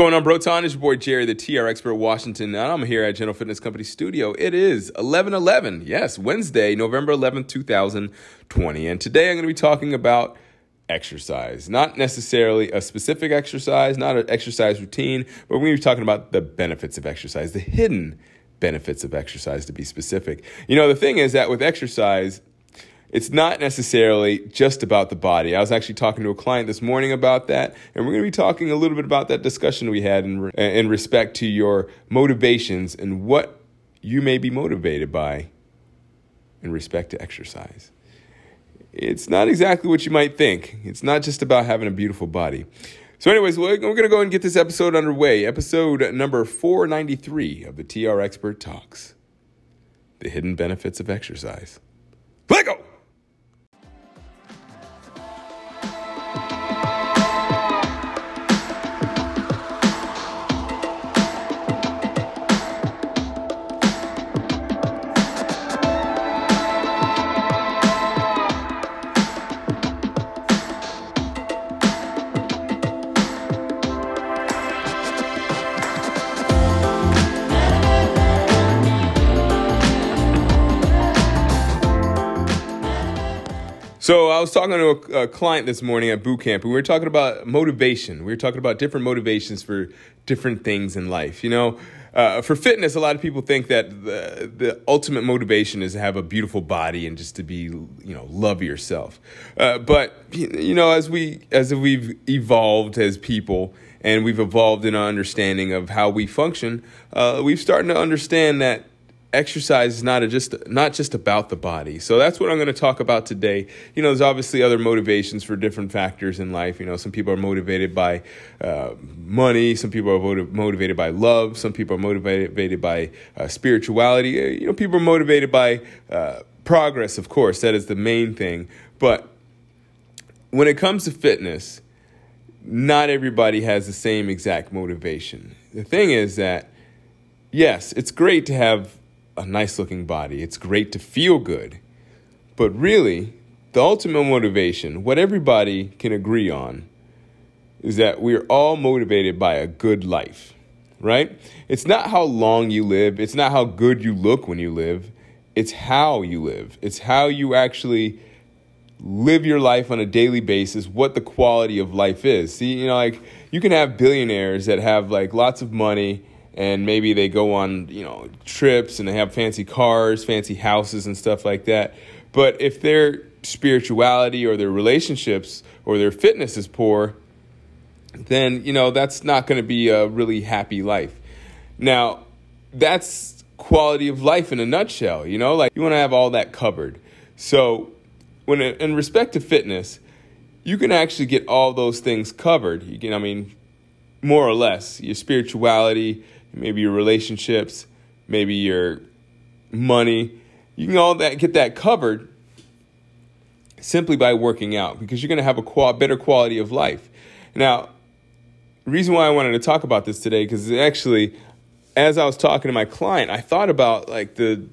Going on, Broton? It's your boy Jerry, the TR expert Washington, and I'm here at General Fitness Company Studio. It is 11 11, yes, Wednesday, November 11th, 2020. And today I'm going to be talking about exercise. Not necessarily a specific exercise, not an exercise routine, but we're going to be talking about the benefits of exercise, the hidden benefits of exercise to be specific. You know, the thing is that with exercise, it's not necessarily just about the body. I was actually talking to a client this morning about that, and we're going to be talking a little bit about that discussion we had in, in respect to your motivations and what you may be motivated by in respect to exercise. It's not exactly what you might think. It's not just about having a beautiful body. So, anyways, we're going to go and get this episode underway. Episode number 493 of the TR Expert Talks The Hidden Benefits of Exercise. So I was talking to a, a, client this morning at boot camp, and we were talking about motivation. We were talking about different motivations for different things in life. You know, uh, for fitness, a lot of people think that the, the ultimate motivation is to have a beautiful body and just to be, you know, love yourself. Uh, but you know, as we as we've evolved as people and we've evolved in our understanding of how we function, uh, we've started to understand that exercise is not just not just about the body. So that's what I'm going to talk about today. You know, there's obviously other motivations for different factors in life. You know, some people are motivated by uh, money. Some people are motiv- motivated by love. Some people are motivated by uh, spirituality. You know, people are motivated by uh, progress. Of course, that is the main thing. But when it comes to fitness, not everybody has the same exact motivation. The thing is that yes, it's great to have a nice looking body. It's great to feel good. But really, the ultimate motivation, what everybody can agree on, is that we're all motivated by a good life, right? It's not how long you live, it's not how good you look when you live, it's how you live. It's how you actually live your life on a daily basis, what the quality of life is. See, you know, like you can have billionaires that have like lots of money and maybe they go on you know trips and they have fancy cars fancy houses and stuff like that. But if their spirituality or their relationships or their fitness is poor then you know that's not going to be a really happy life. Now that's quality of life in a nutshell you know? Like you want to have all that covered. So when it, in respect to fitness you can actually get all those things covered. You can i mean more or less your spirituality maybe your relationships, maybe your money. You can all that get that covered simply by working out because you're going to have a qual- better quality of life. Now, the reason why I wanted to talk about this today because actually, as I was talking to my client, I thought about like the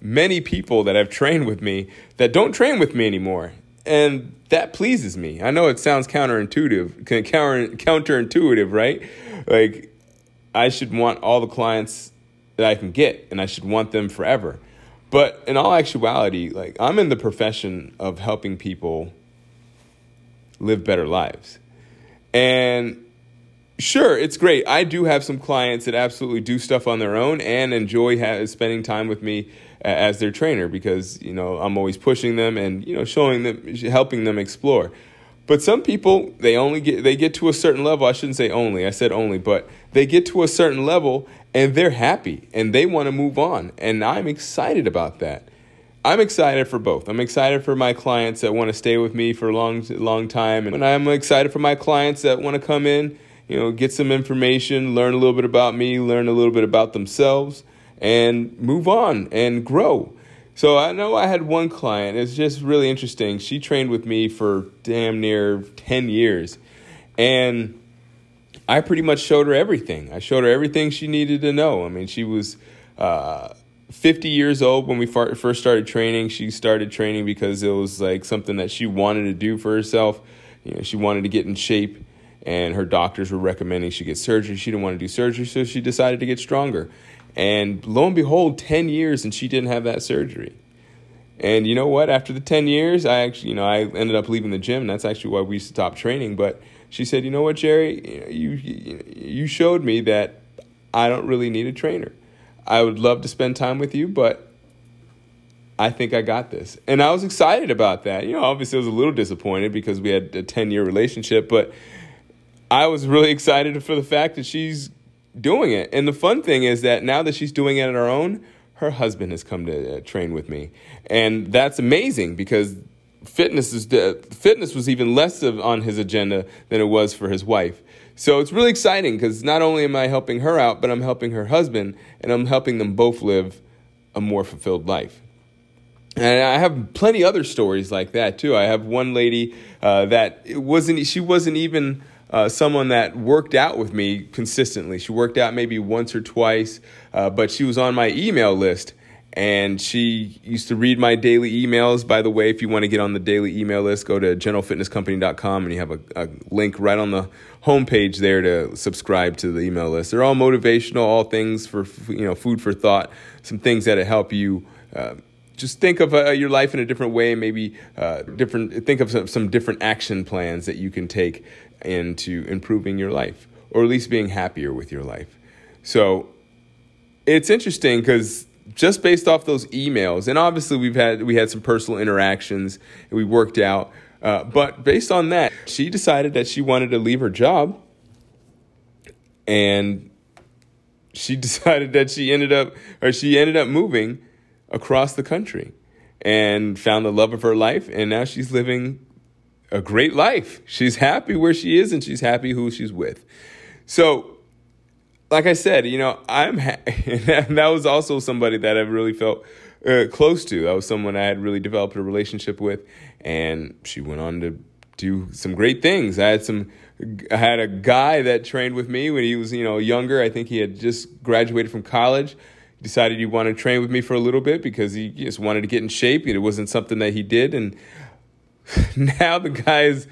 many people that have trained with me that don't train with me anymore. And that pleases me. I know it sounds counterintuitive, counter, counterintuitive, right? Like I should want all the clients that I can get and I should want them forever. But in all actuality, like I'm in the profession of helping people live better lives. And sure, it's great. I do have some clients that absolutely do stuff on their own and enjoy ha- spending time with me as their trainer because, you know, I'm always pushing them and, you know, showing them helping them explore. But some people, they only get they get to a certain level. I shouldn't say only. I said only, but they get to a certain level and they're happy and they want to move on. And I'm excited about that. I'm excited for both. I'm excited for my clients that want to stay with me for a long long time and I'm excited for my clients that want to come in, you know, get some information, learn a little bit about me, learn a little bit about themselves and move on and grow. So I know I had one client. It's just really interesting. She trained with me for damn near 10 years. And I pretty much showed her everything. I showed her everything she needed to know. I mean, she was uh, 50 years old when we first started training. She started training because it was like something that she wanted to do for herself. You know, she wanted to get in shape, and her doctors were recommending she get surgery. She didn't want to do surgery, so she decided to get stronger. And lo and behold, 10 years and she didn't have that surgery. And you know what? After the 10 years, I actually, you know, I ended up leaving the gym. That's actually why we stopped training. But she said, you know what, Jerry, you, you showed me that I don't really need a trainer. I would love to spend time with you, but I think I got this. And I was excited about that. You know, obviously I was a little disappointed because we had a 10 year relationship, but I was really excited for the fact that she's doing it. And the fun thing is that now that she's doing it on her own, her husband has come to uh, train with me, and that's amazing because fitness is fitness was even less of on his agenda than it was for his wife. So it's really exciting because not only am I helping her out, but I'm helping her husband, and I'm helping them both live a more fulfilled life. And I have plenty other stories like that too. I have one lady uh, that it wasn't she wasn't even uh, someone that worked out with me consistently. She worked out maybe once or twice, uh, but she was on my email list. And she used to read my daily emails. By the way, if you want to get on the daily email list, go to generalfitnesscompany.com and you have a, a link right on the homepage there to subscribe to the email list. They're all motivational, all things for you know, food for thought, some things that help you. Uh, just think of uh, your life in a different way, maybe uh, different. Think of some, some different action plans that you can take into improving your life, or at least being happier with your life. So it's interesting because just based off those emails, and obviously we've had we had some personal interactions and we worked out. Uh, but based on that, she decided that she wanted to leave her job, and she decided that she ended up or she ended up moving across the country and found the love of her life, and now she's living a great life. She's happy where she is and she's happy who she's with. So, like I said, you know, I'm ha- that was also somebody that I really felt uh, close to. That was someone I had really developed a relationship with, and she went on to do some great things. I had some I had a guy that trained with me when he was, you know, younger. I think he had just graduated from college. Decided he wanted to train with me for a little bit because he just wanted to get in shape. It wasn't something that he did, and now the guy is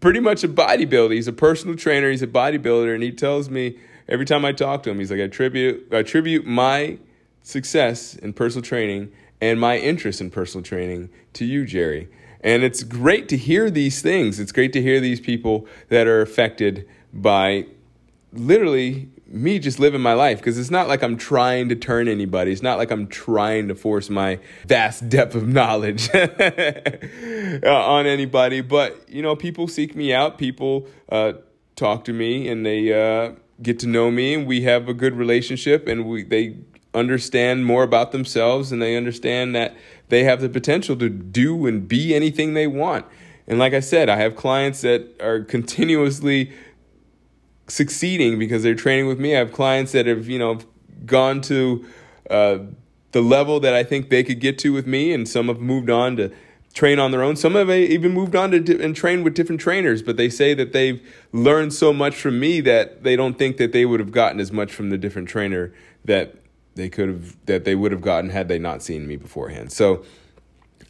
pretty much a bodybuilder. He's a personal trainer. He's a bodybuilder, and he tells me every time I talk to him, he's like, I attribute, I attribute my success in personal training and my interest in personal training to you, Jerry. And it's great to hear these things. It's great to hear these people that are affected by literally me just living my life because it's not like I'm trying to turn anybody. It's not like I'm trying to force my vast depth of knowledge on anybody. But, you know, people seek me out, people uh, talk to me, and they uh, get to know me, and we have a good relationship, and we, they understand more about themselves, and they understand that they have the potential to do and be anything they want. And like I said, I have clients that are continuously succeeding because they're training with me. I have clients that have, you know, gone to uh, the level that I think they could get to with me, and some have moved on to train on their own. Some have even moved on to and trained with different trainers, but they say that they've learned so much from me that they don't think that they would have gotten as much from the different trainer that they could have that they would have gotten had they not seen me beforehand. So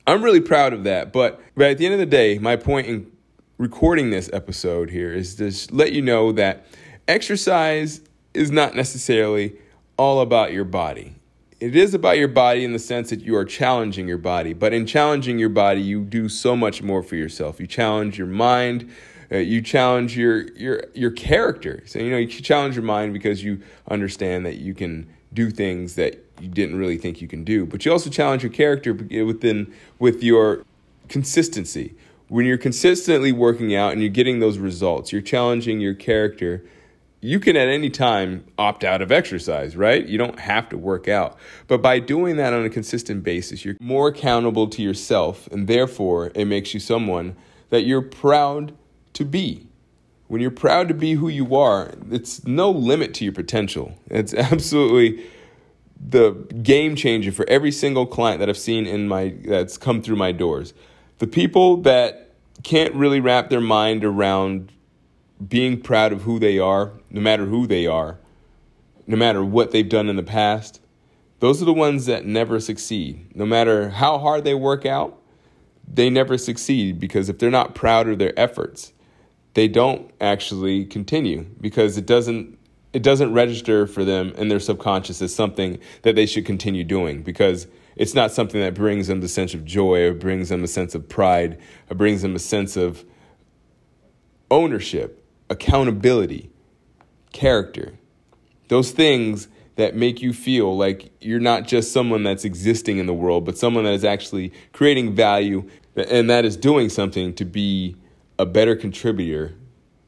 I'm really proud of that. But, but at the end of the day, my point in recording this episode here is to let you know that exercise is not necessarily all about your body. It is about your body in the sense that you are challenging your body, but in challenging your body, you do so much more for yourself. You challenge your mind, uh, you challenge your your your character. So you know you challenge your mind because you understand that you can do things that you didn't really think you can do. But you also challenge your character within with your consistency when you're consistently working out and you're getting those results, you're challenging your character, you can at any time opt out of exercise, right? You don't have to work out. But by doing that on a consistent basis, you're more accountable to yourself, and therefore it makes you someone that you're proud to be. When you're proud to be who you are, it's no limit to your potential. It's absolutely the game changer for every single client that I've seen in my that's come through my doors. The people that can't really wrap their mind around being proud of who they are, no matter who they are, no matter what they've done in the past, those are the ones that never succeed. No matter how hard they work out, they never succeed because if they're not proud of their efforts, they don't actually continue because it doesn't it doesn't register for them in their subconscious as something that they should continue doing because it's not something that brings them the sense of joy or brings them a sense of pride or brings them a sense of ownership, accountability, character. Those things that make you feel like you're not just someone that's existing in the world, but someone that is actually creating value and that is doing something to be a better contributor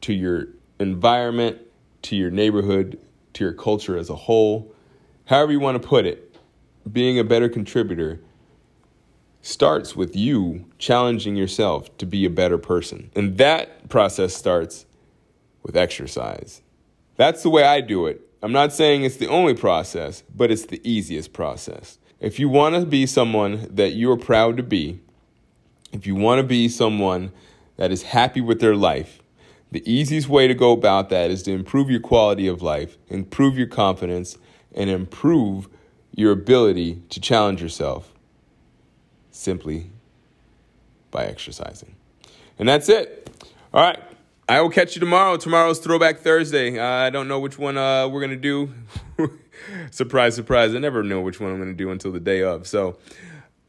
to your environment, to your neighborhood, to your culture as a whole. However, you want to put it, being a better contributor starts with you challenging yourself to be a better person. And that process starts with exercise. That's the way I do it. I'm not saying it's the only process, but it's the easiest process. If you want to be someone that you're proud to be, if you want to be someone that is happy with their life, the easiest way to go about that is to improve your quality of life, improve your confidence, and improve your ability to challenge yourself simply by exercising. And that's it. All right. I will catch you tomorrow. Tomorrow's Throwback Thursday. Uh, I don't know which one uh, we're going to do. surprise, surprise. I never know which one I'm going to do until the day of. So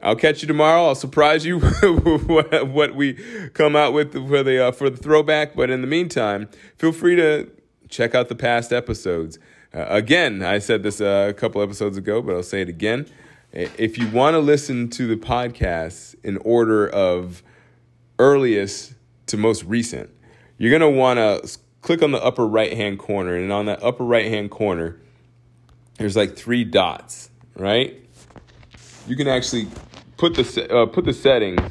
I'll catch you tomorrow. I'll surprise you what, what we come out with for the uh, for the throwback. But in the meantime, feel free to check out the past episodes. Uh, again, I said this uh, a couple episodes ago, but I'll say it again. If you want to listen to the podcast in order of earliest to most recent, you're going to want to click on the upper right hand corner. And on that upper right hand corner, there's like three dots, right? You can actually put the uh, put the settings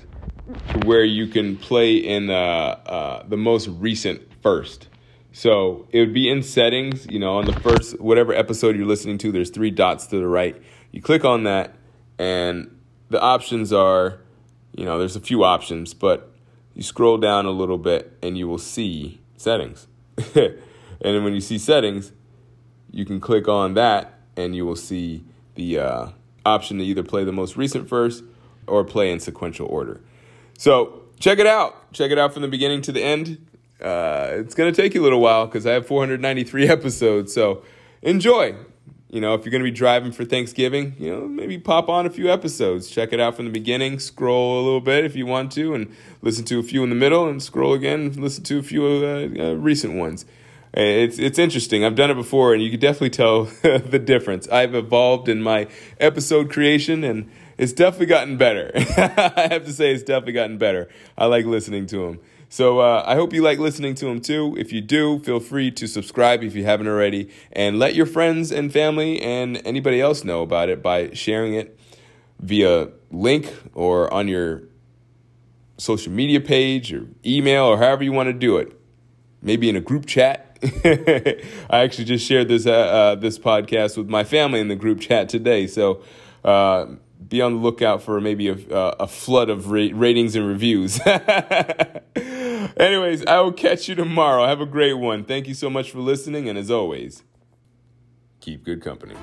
to where you can play in uh, uh, the most recent first. So it would be in settings, you know, on the first whatever episode you're listening to. There's three dots to the right. You click on that, and the options are, you know, there's a few options, but you scroll down a little bit and you will see settings. and then when you see settings, you can click on that and you will see the uh, option to either play the most recent first or play in sequential order. So check it out. Check it out from the beginning to the end. Uh, it's going to take you a little while because I have 493 episodes. So enjoy. You know, if you're going to be driving for Thanksgiving, you know, maybe pop on a few episodes. Check it out from the beginning. Scroll a little bit if you want to, and listen to a few in the middle, and scroll again. And listen to a few uh, uh, recent ones. It's it's interesting. I've done it before, and you can definitely tell the difference. I've evolved in my episode creation, and it's definitely gotten better. I have to say, it's definitely gotten better. I like listening to them. So uh, I hope you like listening to them too. If you do, feel free to subscribe if you haven't already, and let your friends and family and anybody else know about it by sharing it via link or on your social media page or email or however you want to do it. Maybe in a group chat. I actually just shared this uh, uh, this podcast with my family in the group chat today. So uh, be on the lookout for maybe a, uh, a flood of ra- ratings and reviews. Anyways, I will catch you tomorrow. Have a great one. Thank you so much for listening, and as always, keep good company.